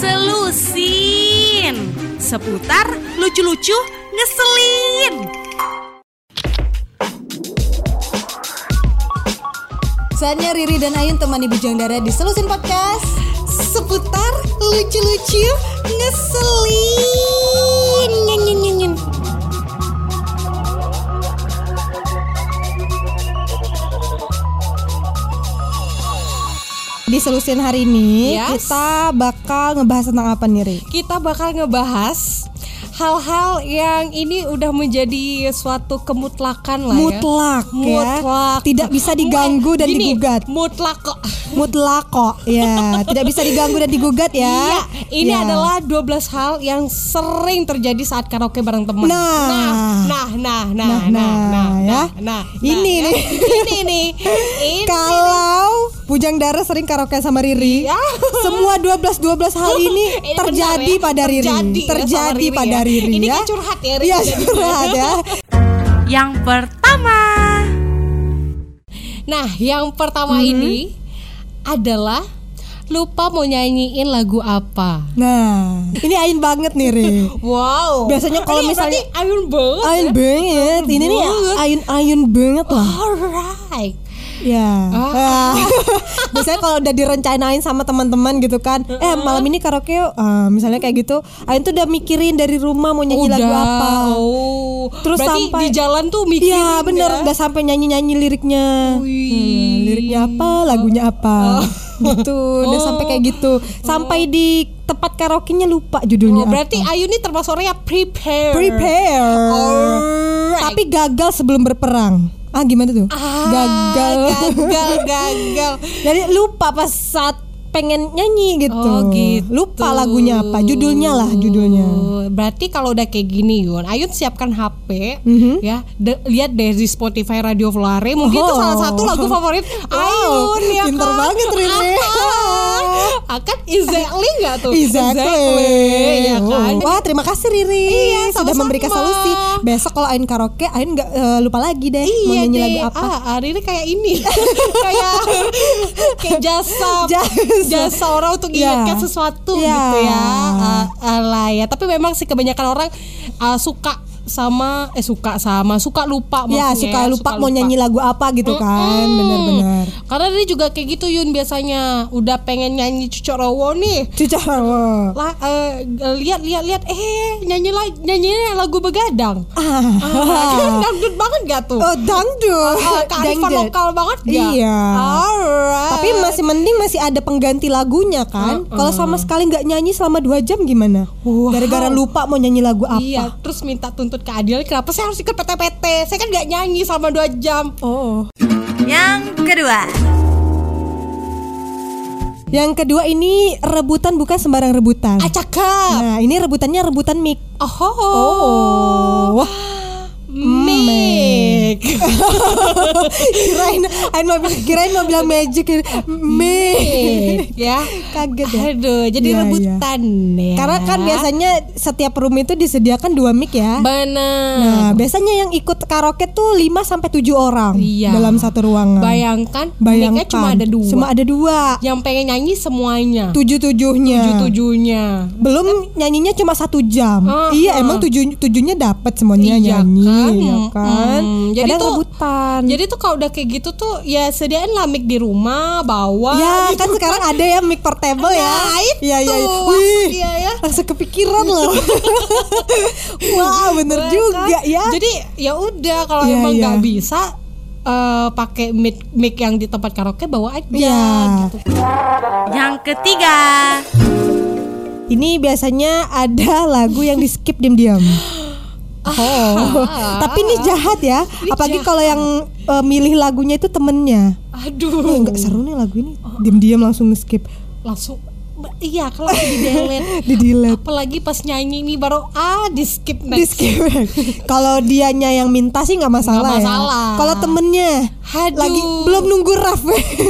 Selusin. Seputar lucu-lucu ngeselin. Saatnya Riri dan Ayun temani Bujang Dara di Selusin Podcast. Seputar lucu-lucu ngeselin Di Selusin hari ini Yes. kita bakal ngebahas tentang apa nih Ri? kita bakal ngebahas hal-hal yang ini udah menjadi suatu kemutlakan lah ya. Mutlak ya Mutlak. Tidak bisa diganggu dan Gini, digugat Mutlak kok. Mutlak kok ya Tidak bisa diganggu dan digugat ya Iya, ini Ya. adalah 12 hal yang sering terjadi saat karaoke bareng teman. Nah. nah, nah, nah, Nah, nah, nah, nah, nah, ya. nah, Ini nah, nih. ya. ini nih. Ini Kalau Bujang Dara sering karaoke sama Riri, Iya. semua 12 12 hal ini Ini terjadi ya, pada Riri. terjadi ya terjadi Riri pada ya. Riri Ini ya. kayak curhat ya, Riri. Iya, curhat ya. Yang pertama Nah, yang pertama Hmm. ini adalah lupa mau nyanyiin lagu apa. Nah, ini ain banget nih, Ri. Wow. Biasanya kalau Ini misalnya- ayun banget. Ayun banget. Ini nih banget. ayun-ayun banget lah. Alright. Ya. Ah. Biasanya kalau udah direncanain sama teman-teman gitu kan, eh malam ini karaoke yuk. Ah, misalnya kayak gitu, Ayun tuh udah mikirin dari rumah mau nyanyi lagu Udah. apa. Oh. Terus berarti sampai- di jalan tuh mikirin Iya bener ya. udah sampai nyanyi-nyanyi liriknya. Hmm, Liriknya apa, lagunya apa Gitu, udah sampai kayak gitu Sampai di tempat karaoke-nya lupa judulnya Oh, berarti apa. Ayu ini termasuk orang yang prepare. Prepare Alright. Tapi gagal sebelum berperang Ah gimana tuh? Ah, gagal gagal, gagal. Jadi lupa pas saat pengen nyanyi gitu. Oh, gitu. Lupa lagunya apa, judulnya lah judulnya Oh, Berarti kalau udah kayak gini Yun, Ayun siapkan HP Mhm. ya, de- lihat deh di Spotify Radio Flare, mungkin itu Oh. salah satu lagu favorit Wow, Ayun ya pinter kan? banget, Rini. Akan exactly nggak tuh? Exactly. ya kan? Oh, Wah, terima kasih Riri Iya, sudah memberikan solusi. Besok kalau Ain karaoke, Ain nggak eh, lupa lagi deh mau Iya nyanyi deh. lagu apa. Ah, hari ini kayak ini. kayak kayak jasa Jasa. jasa orang untuk Ya. ingatkan sesuatu Ya. gitu ya. Ah, alah ya, tapi memang sih kebanyakan orang ah, suka sama eh suka sama suka lupa Ya, maksudnya suka lupa mau nyanyi lagu apa gitu kan, Mm-mm. benar-benar. Karena dia juga kayak gitu Yun biasanya udah pengen nyanyi cucok rowo nih. Cuca Lah eh, lihat lihat lihat eh nyanyi lagi nyanyi lagu begadang. Ah. Ah, kan dangdut banget gak tuh? Oh, dangdut. Kearifan Dangdut. lokal banget ya. Iya. Alright. Tapi masih mending masih ada pengganti lagunya kan. Uh-uh. Kalau sama sekali nggak nyanyi selama dua jam gimana? Wow. Gara-gara lupa mau nyanyi lagu apa? Iya, terus minta tuntut keadilan. Kenapa saya harus ikut PT-PT? Saya kan nggak nyanyi selama 2 jam. Oh. Yang kedua Yang kedua ini rebutan bukan sembarang rebutan. Ah, cakep. Nah, ini rebutannya rebutan mic. Oh. Oh. Wah, Mic. kirain Ain mau bilang kirain mau bilang magic mic. ya. Kaget ya. Aduh, jadi Iya, rebutan ya. Karena kan biasanya setiap room itu disediakan dua mic ya. Benar. Nah, biasanya yang ikut karaoke tuh 5 sampai 7 orang Iya. dalam satu ruangan. Bayangkan, Bayangkan mic-nya cuma ada dua. Cuma ada dua. Yang pengen nyanyi semuanya. Tujuh-tujuhnya. Tujuh-tujuhnya. Belum nyanyinya cuma satu jam. Uh-uh. Iya, emang tujuh tujuhnya dapat semuanya Iya nyanyi, kan? ya kan? Mm-mm. Jadi Kadang tuh- rebutan. Jadi tuh kalau udah kayak gitu tuh ya sediain lah mic di rumah, bawa ya gitu kan sekarang ada ya mic portable ya. Nah, itu Iya iya. iya. maksud Wih, dia ya. langsung kepikiran loh. Wah bener Kan? juga ya. Jadi ya udah kalau Iya, emang iya. nggak bisa eh, pakai mic mic yang di tempat karaoke bawa aja Iya. gitu. Yang ketiga Ini biasanya ada lagu yang di skip diam-diam. Oh, tapi ini jahat ya. Ini Apalagi kalau yang eh, milih lagunya itu temennya. Aduh. Oh, nggak seru nih lagu ini. Diam-diam langsung skip, Langsung iya kalau di delete. di delete. Apalagi pas nyanyi ini baru ah di skip Di next. skip. Kalau dianya yang minta sih nggak masalah, Nggak ya. masalah. Kalau temennya Aduh. lagi belum nunggu ref.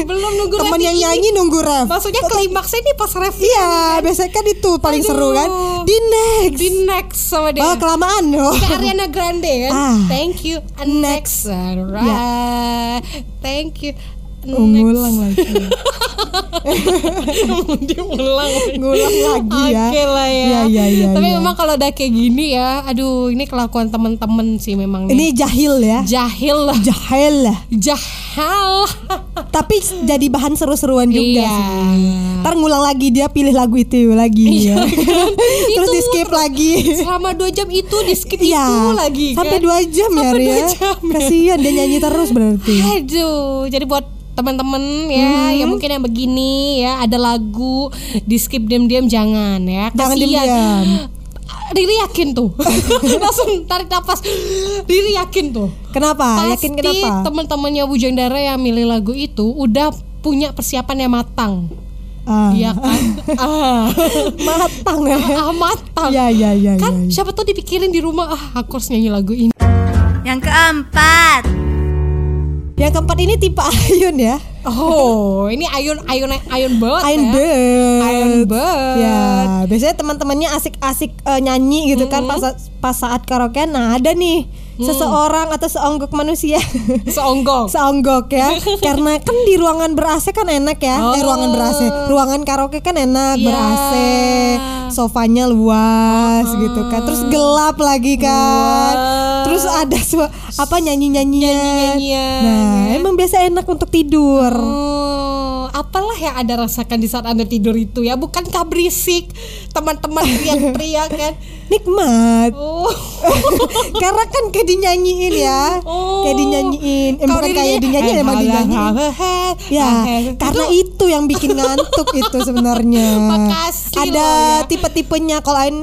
Belum nunggu Temen yang ini. nyanyi nunggu ref. Maksudnya klimaksnya ini pas ref Iya, biasanya kan itu paling Aduh. seru kan. Di next. di next sama dia. Oh, kelamaan loh. Kayak Ariana Grande kan. Ah. Thank you. And next. Alright. Thank you. Ngulang lagi. dia ulang ngulang lagi ya. Oke lah ya. Iya, iya, iya, Tapi iya. memang kalau udah kayak gini ya, aduh ini kelakuan temen-temen sih memang nih. Ini jahil ya. jahil lah, Jahil lah. jahal. Tapi jadi bahan seru-seruan juga Iya. sih. Ntar ngulang lagi dia pilih lagu itu lagi ya. Terus Itu di skip lagi. Selama dua jam itu di skip Iya. itu lagi kan. Sampai dua jam ya Sampai dua Ria. jam ya. Kasihan dia nyanyi terus berarti. Aduh, jadi buat teman-teman ya, Hmm. yang mungkin yang begini ya, ada lagu di skip diam-diam jangan ya. Jangan Kasihan. diam-diam. Riri yakin tuh, langsung tarik nafas. Riri yakin tuh. Kenapa? Pasti Yakin kenapa? teman-temannya Bujang Dara yang milih lagu itu udah punya persiapan yang matang, Ah. Iya kan? ah, Matang ya. ah, matang. Iya iya iya. Kan iya. siapa tuh dipikirin di rumah ah aku harus nyanyi lagu ini. Yang keempat Yang keempat ini tipe Ayun ya. Oh, ini ayun ayun ayun banget Ayun ya. Ayun banget. Ya, biasanya teman-temannya asik-asik eh, nyanyi gitu kan pas pas saat karaokean. Nah, ada nih seseorang atau seonggok manusia. Seonggok. seonggok ya karena kan di ruangan ber AC kan enak ya eh Oh. ruangan ber AC ruangan karaoke kan enak ber Iya. AC sofanya luas gitu kan terus gelap lagi kan Luas. Terus ada su- apa nyanyi nyanyian Nyanyi-nyanyian, nah ya. emang biasa enak untuk tidur Oh, apalah yang Anda rasakan di saat Anda tidur itu ya? Bukankah berisik teman-teman teriak-teriak kan? nikmat Oh. karena kan kayak dinyanyiin ya Oh. kayak dinyanyiin eh, bukan kayak dinyanyiin emang dinyanyiin Ya, karena itu yang bikin ngantuk itu sebenarnya. Makasih Ada ya. tipe-tipenya kalau Ain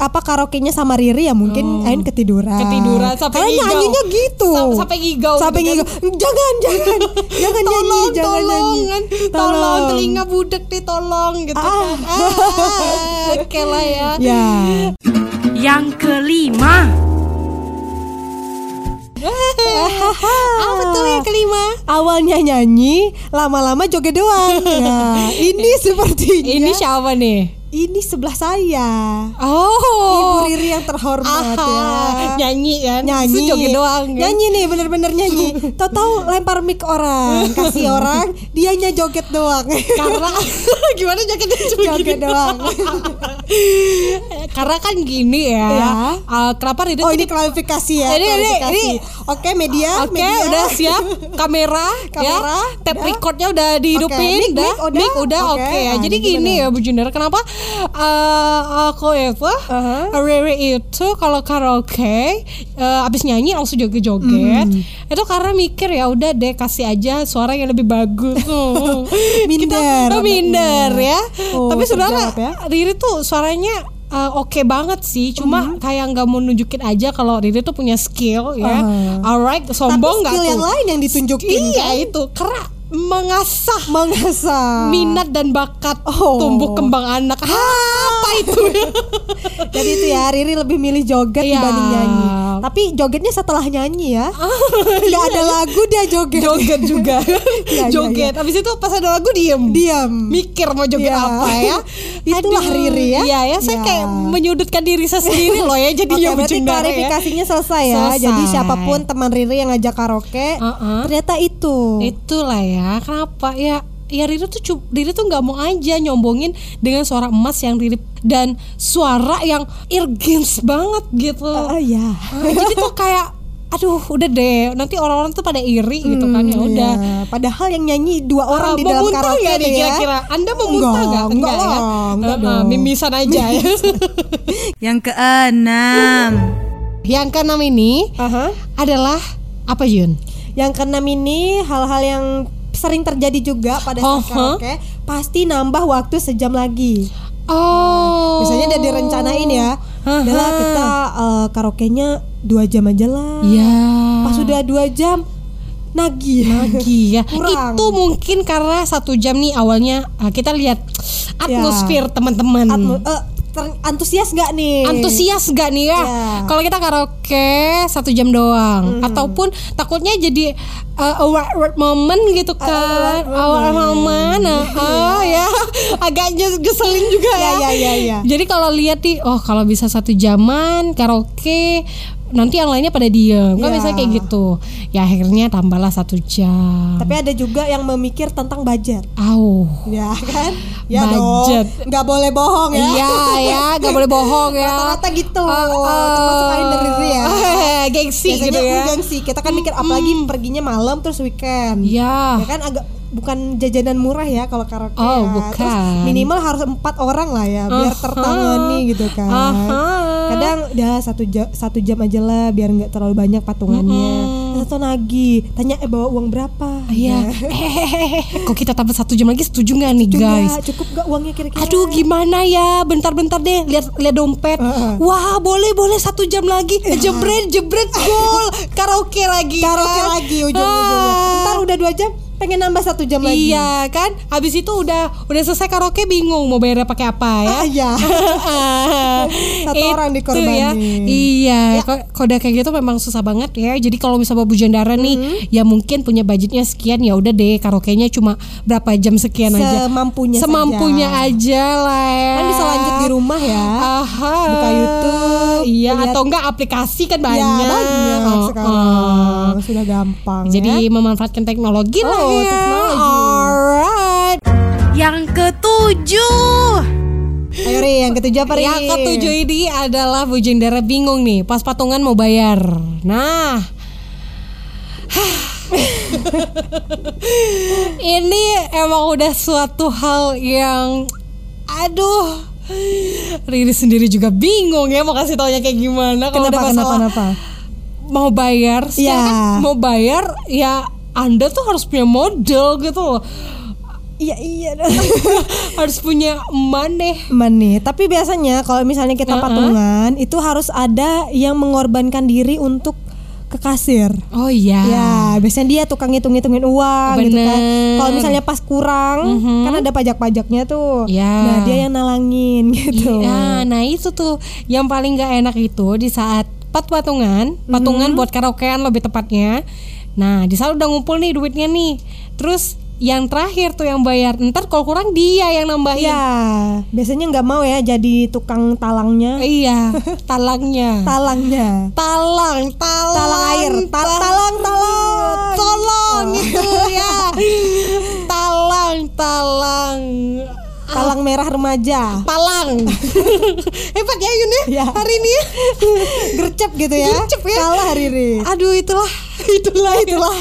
apa karaoke-nya sama Riri ya mungkin Ain ketiduran. Oh. Ketiduran sampai Karena ngigau. nyanyinya gitu. Sam- sampai ngigau Sampai gitu ngigau. Jangan, jangan. jangan nyanyi, tolong, jangan tolong, nyanyi. kan? tolong, telinga budek nih, tolong gitu Ah. kan. Ah, Oke lah ya. Ya. Yang kelima Apa tuh yang kelima? Awalnya nyanyi, lama-lama joget doang. Nah, ini sepertinya. Ini siapa nih? Ini sebelah saya. Oh, Ibu Riri yang terhormat Aha, ya. nyanyi kan? nyanyi joget doang kan? nyanyi nih bener-bener nyanyi tahu-tahu lempar mic orang kasih orang dianya joget doang Karena gimana jogetnya joget gini? doang Karena kan gini ya. Ya. uh, kenapa Rida oh ini klarifikasi ya Ini, ini, klarifikasi ini. oke media Oke, media. udah siap kamera, Kamera, ya. Tape recordnya udah dihidupin, Oke, mic, udah, mic udah. mic udah, Oke, oke ya. nah, Jadi ini gini ya Bu Junior, kenapa uh, aku itu Aha. Riri itu kalau karaoke uh, abis nyanyi langsung joget-joget, Hmm. itu karena mikir ya udah deh kasih aja suara yang lebih bagus. Minder Kita, oh, minder ya. Oh, Tapi saudara ya. Riri tuh suaranya uh, oke banget sih, cuma kayak nggak mau nunjukin aja kalau Riri tuh punya skill ya. Uh-huh. Alright, sombong nggak skill tuh? yang lain yang ditunjukin Iya kan? itu karena mengasah mengasah minat dan bakat Oh. tumbuh kembang anak. Apa itu? jadi itu ya Riri lebih milih joget Iya. dibanding nyanyi tapi jogetnya setelah nyanyi ya nggak ada lagu dia joget Joget juga. Iya, iya, Joget. Habis itu pas ada lagu diem. diam Mikir mau joget Iya. apa ya? Itulah Riri ya. Iya ya, saya Iya. kayak menyudutkan diri saya sendiri loh ya. Jadi Oke, ya berarti bercanda ya. klarifikasinya selesai ya. Selesai. Jadi siapa pun teman Riri yang ngajak karaoke, Uh-uh. ternyata itu. Itulah ya, kenapa ya? Ya Riri tuh Riri tuh nggak mau aja nyombongin dengan suara emas yang Riri dan suara yang irgens banget gitu. Ah, ya. Ah, jadi tuh kayak aduh udah deh nanti orang-orang tuh pada iri gitu kan ya Hmm, udah iya. Padahal yang nyanyi dua orang Ah, di dalam karaoke nggak nih ya. kira-kira anda mau muntah Enggak, nggak enggak ya lah, enggak Ah, ah, mimisan aja ya Yang keenam yang keenam ini Aha. adalah apa Jun Yang keenam ini hal-hal yang sering terjadi juga pada saat Uh-huh. karaoke, pasti nambah waktu sejam lagi. oh Biasanya udah direncanain ya. Adalah kita eh, karaoke-nya dua jam aja lah. ya Pas sudah dua jam, nagih. lagi ya Kurang. itu mungkin karena satu jam nih awalnya ah, kita lihat atmosfer teman-teman Atmo- ter- antusias nggak nih? antusias gak nih ya? Ya. Kalau kita karaoke satu jam doang, ataupun takutnya jadi uh, awkward moment gitu kan, awkward moment, nah, ah, ya agak jes- geselin juga ya. Ya, ya, ya, ya. Jadi kalau lihat nih, oh kalau bisa satu jaman karaoke nanti yang lainnya pada diem kan Iya. biasanya kayak gitu ya akhirnya tambahlah satu jam Tapi ada juga yang memikir tentang budget. Au. Ya kan? Ya Budget. Nggak boleh bohong ya. Iya ya, gak boleh bohong ya. Rata-rata gitu. Ah, ah. Termasuk dari ya. Gengsi Biasanya gitu ya. gengsi. Kita kan mikir apalagi perginya malam terus weekend. Iya. Ya kan agak bukan jajanan murah ya kalau karaoke. Oh, ya. bukan. Terus minimal harus empat orang lah ya biar Aha. tertangani gitu kan. Aha. Kadang udah satu jam satu jam aja lah biar nggak terlalu banyak patungannya. Satu lagi tanya eh bawa uang berapa? Iya. Eh, kok kita tambah satu jam lagi setuju nggak nih Juga guys? cukup gak uangnya kira-kira? Aduh gimana ya Bentar-bentar deh Lihat lihat dompet Heeh. Wah boleh boleh Satu jam lagi Jebret jebret gol Karaoke lagi karaoke kan? lagi ujung-ujungnya. Ah. Ntar udah dua jam pengen nambah satu jam lagi. Iya kan Habis itu udah Udah selesai karaoke bingung Mau bayarnya pakai apa ya Ah, iya. Satu Itu orang dikorbanin. ya. Iya, kok udah kayak gitu memang susah banget ya. Jadi kalau misalnya Babu Jandara nih, Mm-hmm. ya mungkin punya budgetnya sekian ya udah deh karaoke-nya cuma berapa jam sekian aja. Semampunya Semampunya saja. aja lah ya. Kan bisa lanjut di rumah ya. Aha. Buka YouTube, Iya, lihat- atau enggak aplikasi kan banyak. Ya, banyak Oh, sekarang. oh. Sudah gampang Jadi ya. memanfaatkan teknologi lah Oh, ya. teknologi. Alright. Yang ketujuh. Ayo Ri, yang ketujuh apa Ri? Yang ketujuh ini adalah Bu Jendara bingung nih pas patungan mau bayar. Nah, ini emang udah suatu hal yang, aduh, Riri sendiri juga bingung ya mau kasih taunya kayak gimana kalau Kenapa, udah kenapa, masalah kenapa? mau bayar, Iya. kan mau bayar ya Anda tuh harus punya modal gitu loh. Iya iya. harus punya money. Money. Tapi biasanya kalau misalnya kita Uh-uh. patungan itu harus ada yang mengorbankan diri untuk ke kasir. Oh iya. Ya, biasanya dia tukang ngitung-ngitungin uang gitu kan. Bener. Kalau misalnya pas kurang, Mhm. kan ada pajak-pajaknya tuh. Ya. Nah, dia yang nalangin gitu. Iya, nah itu tuh yang paling gak enak itu di saat pat patungan, patungan buat karaokean lebih tepatnya. Nah, di saat udah ngumpul nih duitnya nih. Terus yang terakhir tuh yang bayar. Ntar kalau kurang dia yang nambahin. Iya, biasanya nggak mau ya jadi tukang talangnya. Iya, talangnya. Talangnya. talang, talang, Talang air. Ta- talang, talang. Merah remaja. Palang. Hebat ya Yun ya Iya. hari ini ya. Gercep gitu ya. Gercep ya. Kalah hari ini. Aduh itulah, itulah, itulah.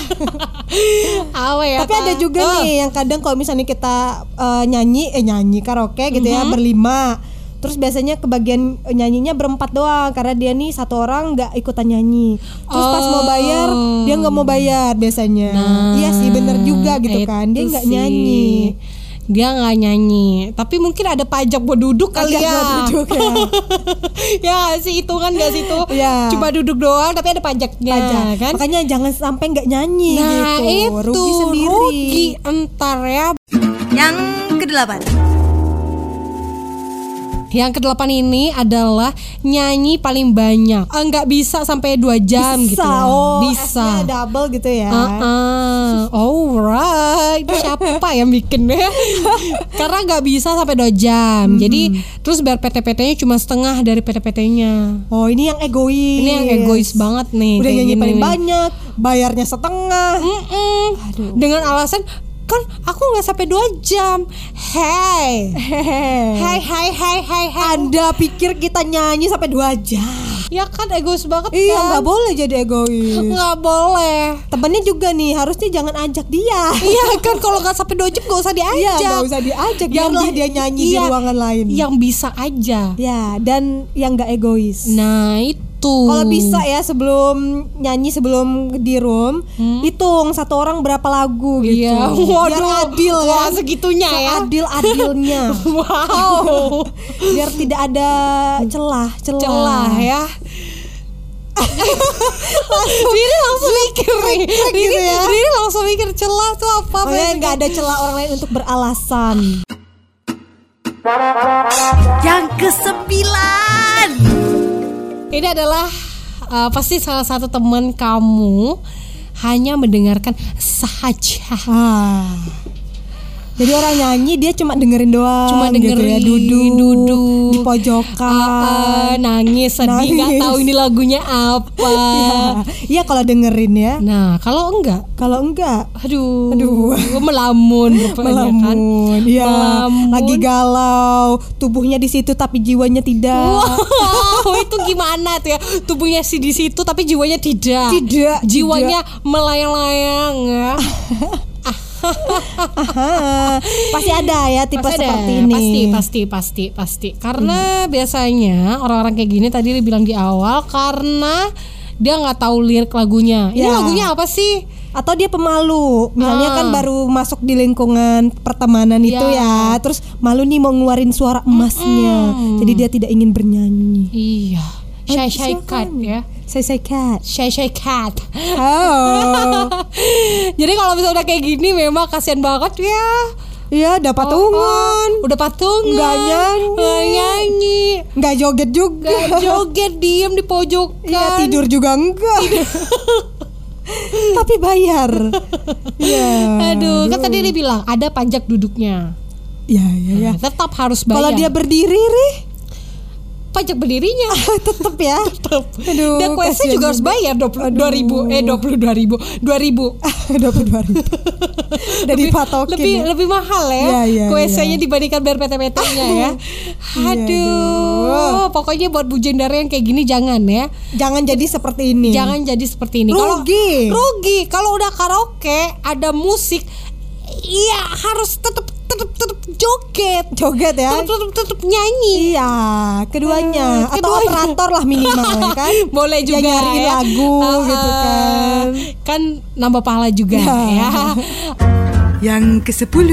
Apa ya? Tapi ada juga Ah. nih yang kadang kalau misalnya kita eh, nyanyi eh nyanyi karaoke gitu ya Mhm. berlima. Terus biasanya kebagian eh, nyanyinya berempat doang karena dia nih satu orang nggak ikutan nyanyi. Terus pas mau bayar dia nggak mau bayar biasanya. iya sih bener juga gitu Nah, kan. Dia nggak nyanyi. Dia nggak nyanyi, tapi mungkin ada pajak buat duduk kali Pajak ya. buat duduk ya. ya sih hitungan gak sih itu? Iya. Cuma duduk doang, tapi ada pajaknya, Pajak. kan? Makanya jangan sampai nggak nyanyi Nah gitu. itu rugi sendiri. rugi entar ya. Yang kedelapan. Yang kedelapan ini adalah nyanyi paling banyak. Eh, Nggak bisa sampai dua jam Bisa, gitu. oh, bisa. Double gitu ya. Uh-uh. Alright, siapa yang bikin ya? Karena nggak bisa sampai dua jam. Jadi terus bayar PT-PT-nya cuma setengah dari PT-PT-nya. Oh ini yang egois. Ini yang egois banget nih. Udah nyanyi paling nih. banyak, bayarnya setengah. Mm-mm. Dengan alasan kan aku nggak sampai dua jam. Hey, hai hai hai hai hai. Anda pikir kita nyanyi sampai dua jam? Ya kan egois banget Iya kan? nggak boleh jadi egois. Nggak boleh. Temennya juga nih harusnya jangan ajak dia. Iya kan kalau nggak sampai dua jam gak usah diajak. Iya nggak usah diajak. Biarlah bi- dia nyanyi iya, di ruangan lain. Yang bisa aja. Ya dan yang nggak egois. Nah itu. Kalau bisa ya sebelum nyanyi sebelum di room hitung satu orang berapa lagu gitu. Iya. Biar Waduh. adil Wah, kan. segitunya ya. Adil adilnya. Wow. Biar tidak ada celah celah. Celah ya. Riri langsung mikir nih. Riri, gitu ya. Riri langsung mikir celah tuh apa? Oh ya nggak ada celah orang lain untuk beralasan. Yang kesembilan. Ini adalah uh, pasti salah satu teman kamu hanya mendengarkan saja. Ah. Jadi orang nyanyi dia cuma dengerin doang Cuma gitu ya, dengerin, duduk, duduk. di pojokan. Ah, ah, nangis sedih nggak tahu ini lagunya apa. Iya kalau dengerin ya. Nah, kalau enggak, Kalau enggak aduh, Aduh. melamun kan. melamun. Iya, Melamun. lagi galau, tubuhnya di situ tapi jiwanya tidak. Wow, itu gimana tuh ya? Tubuhnya sih di situ tapi jiwanya tidak. Tidak, Jiwanya melayang-layang ya. Aha, pasti ada ya tipe Pasti ada, seperti ini. Pasti, pasti, pasti, pasti. Karena biasanya orang-orang kayak gini tadi bilang di awal karena dia nggak tahu lirik lagunya. Ini Ya. lagunya apa sih? Atau dia pemalu, misalnya Ah. kan baru masuk di lingkungan pertemanan itu Ya. ya, terus malu nih mau ngeluarin suara emasnya, jadi dia tidak ingin bernyanyi. Iya. Shy Eh, shy silakan. cat ya. Say say cat. Shy shy cat. Oh, Jadi kalau misalnya udah kayak gini memang kasihan banget ya. iya dapat patungan, Udah patungan. Nggak nyanyi. Nggak nyanyi. nggak joget juga, Gak joget diem di pojokan. iya tidur juga enggak. Tapi bayar. Iya. Aduh, kan tadi dia bilang ada pajak duduknya. Ya ya ya. Nah, tetap harus bayar. Kalau dia berdiri, Rih, pajak berdirinya. tetep ya. Tetap. Aduh, Dan kuesnya juga harus bayar 20 ribu eh 22 ribu 2 ribu dua ribu. Udah dipatokin. lebih ya. lebih mahal ya Iya, iya, kuesnya dibandingkan bayar PT-PT-nya ya. Aduh, aduh. pokoknya buat bujendara yang kayak gini jangan ya. Jangan jadi seperti ini. Jangan jadi seperti ini. Kalau- Rugi. rugi. Kalau udah karaoke ada musik, iya harus tetap tetap tetap joget. joget ya. Tetap tetap nyanyi. Iya, keduanya atau keduanya. operator lah minimal ya kan. Boleh juga nyariin ya. lagu Ah, gitu ah. kan. Kan nambah pahala juga Ya. ya. Yang ke-10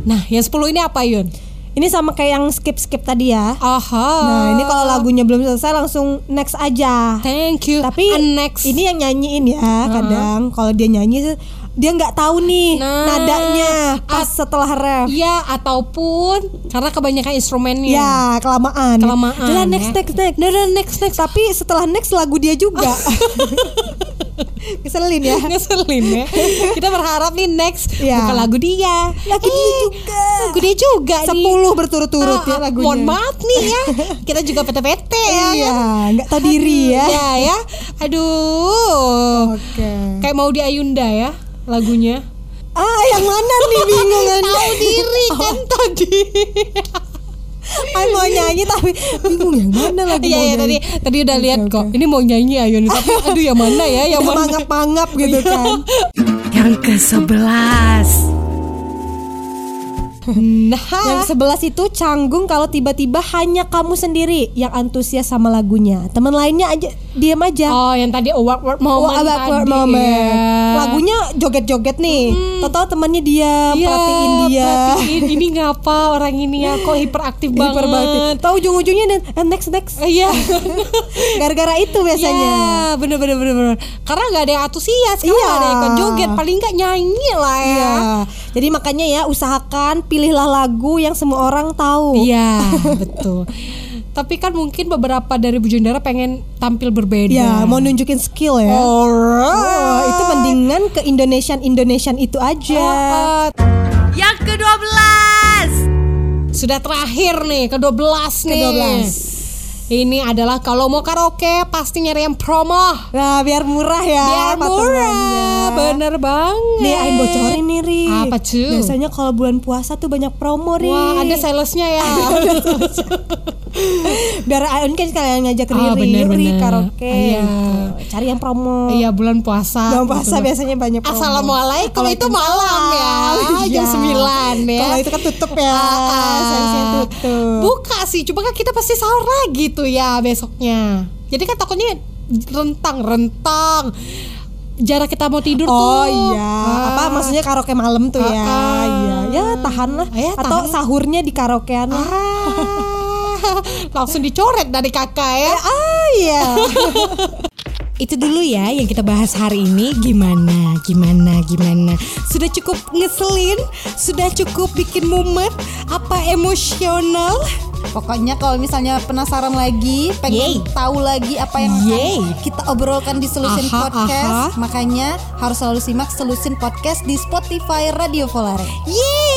Nah, yang 10 ini apa Yun? Ini sama kayak yang skip-skip tadi ya. Aha. Nah, ini kalau lagunya belum selesai langsung next aja. Thank you. Tapi And next. ini yang nyanyiin ya kadang kalau dia nyanyi dia nggak tahu nih Nah. nadanya pas setelah ref. Ya ataupun karena kebanyakan instrumennya. Ya kelamaan. Kelamaan, Udah next ya. next next. Nah, nah, next next. Tapi setelah next lagu dia juga. Keselin ya. Ngeselin ya. Kita berharap nih next Ya. bukan lagu dia. Lagu dia juga. Lagu dia juga nih. Sepuluh berturut-turut ya Ah, lagunya. Mohon maaf nih ya. Kita juga PT-PT ya. Iya, nggak tahu diri ya. Ya ya. Aduh. Oke. Kayak mau di Ayunda ya lagunya. Ah, yang mana nih bingung kan? Tahu diri kan tadi. Ah, mau nyanyi tapi bingung yang mana lagu Iya mau ya tadi nyanyi. tadi udah lihat oke. kok. Ini mau nyanyi Ayun tapi aduh yang mana ya? Yang Udah mana? mangap-mangap gitu kan. Yang ke-11 Nah, Yang sebelas itu canggung kalau tiba-tiba hanya kamu sendiri yang antusias sama lagunya. Teman lainnya aja diam aja. oh yang tadi awkward Oh, moment awkward tadi. moment. ya. Lagunya joget-joget nih. Tahu-tahu temannya dia Iya, perhatiin dia. perhatiin. ini ngapa orang ini ya kok hiperaktif banget. banget. Tahu ujung-ujungnya dan eh, next next. Iya. Gara-gara itu biasanya. Iya, bener bener bener bener. Karena nggak ada yang antusias, karena Iya. nggak ada yang ikut joget, paling nggak nyanyi lah ya. Iya. Jadi makanya ya usahakan pilihlah lagu yang semua orang tahu. Iya, betul. Tapi kan mungkin beberapa dari Bujendara pengen tampil berbeda. Ya, mau nunjukin skill ya. Alright. Oh, itu mendingan ke Indonesian Indonesian itu aja. Ah, Yang ke-12 Sudah terakhir nih, ke-12 nih. Ke-12. Ini adalah kalau mau karaoke pasti nyari yang promo. Nah, biar murah ya. Biar murah, bener banget. Nih, Ain bocorin nih, Ri. Apa, cu? Biasanya kalau bulan puasa tuh banyak promo, Ri. Wah, ada salesnya ya. biar Ain kan sekalian ngajak Riri, Ah, bener, yuk, Ri, bener. karaoke. Iya. gitu. Cari yang promo. Iya, bulan puasa. Bulan puasa Betul. biasanya banyak promo. Assalamualaikum itu malam ya. Jam 9 ya. Kalau itu kan tutup ya. Ah, tutup. Buka sih, cuma kan kita pasti sahur lagi tuh ya besoknya. Jadi kan takutnya rentang-rentang. Jarak kita mau tidur tuh. Oh iya, Ah. apa maksudnya karaoke malam tuh ya? Ah, ah. Iya, ya tahan lah. Ya, Atau tahan. sahurnya di karaokean. Ah, langsung dicoret dari kakak ya. Ah iya. itu dulu ya yang kita bahas hari ini gimana gimana gimana sudah cukup ngeselin sudah cukup bikin mumet apa emosional Pokoknya kalau misalnya penasaran lagi, pengen Yeay. tahu lagi apa yang akan kita obrolkan di Solusin Aha, Podcast, aha. makanya harus selalu simak Solusin Podcast di Spotify Radio Volare. Yeay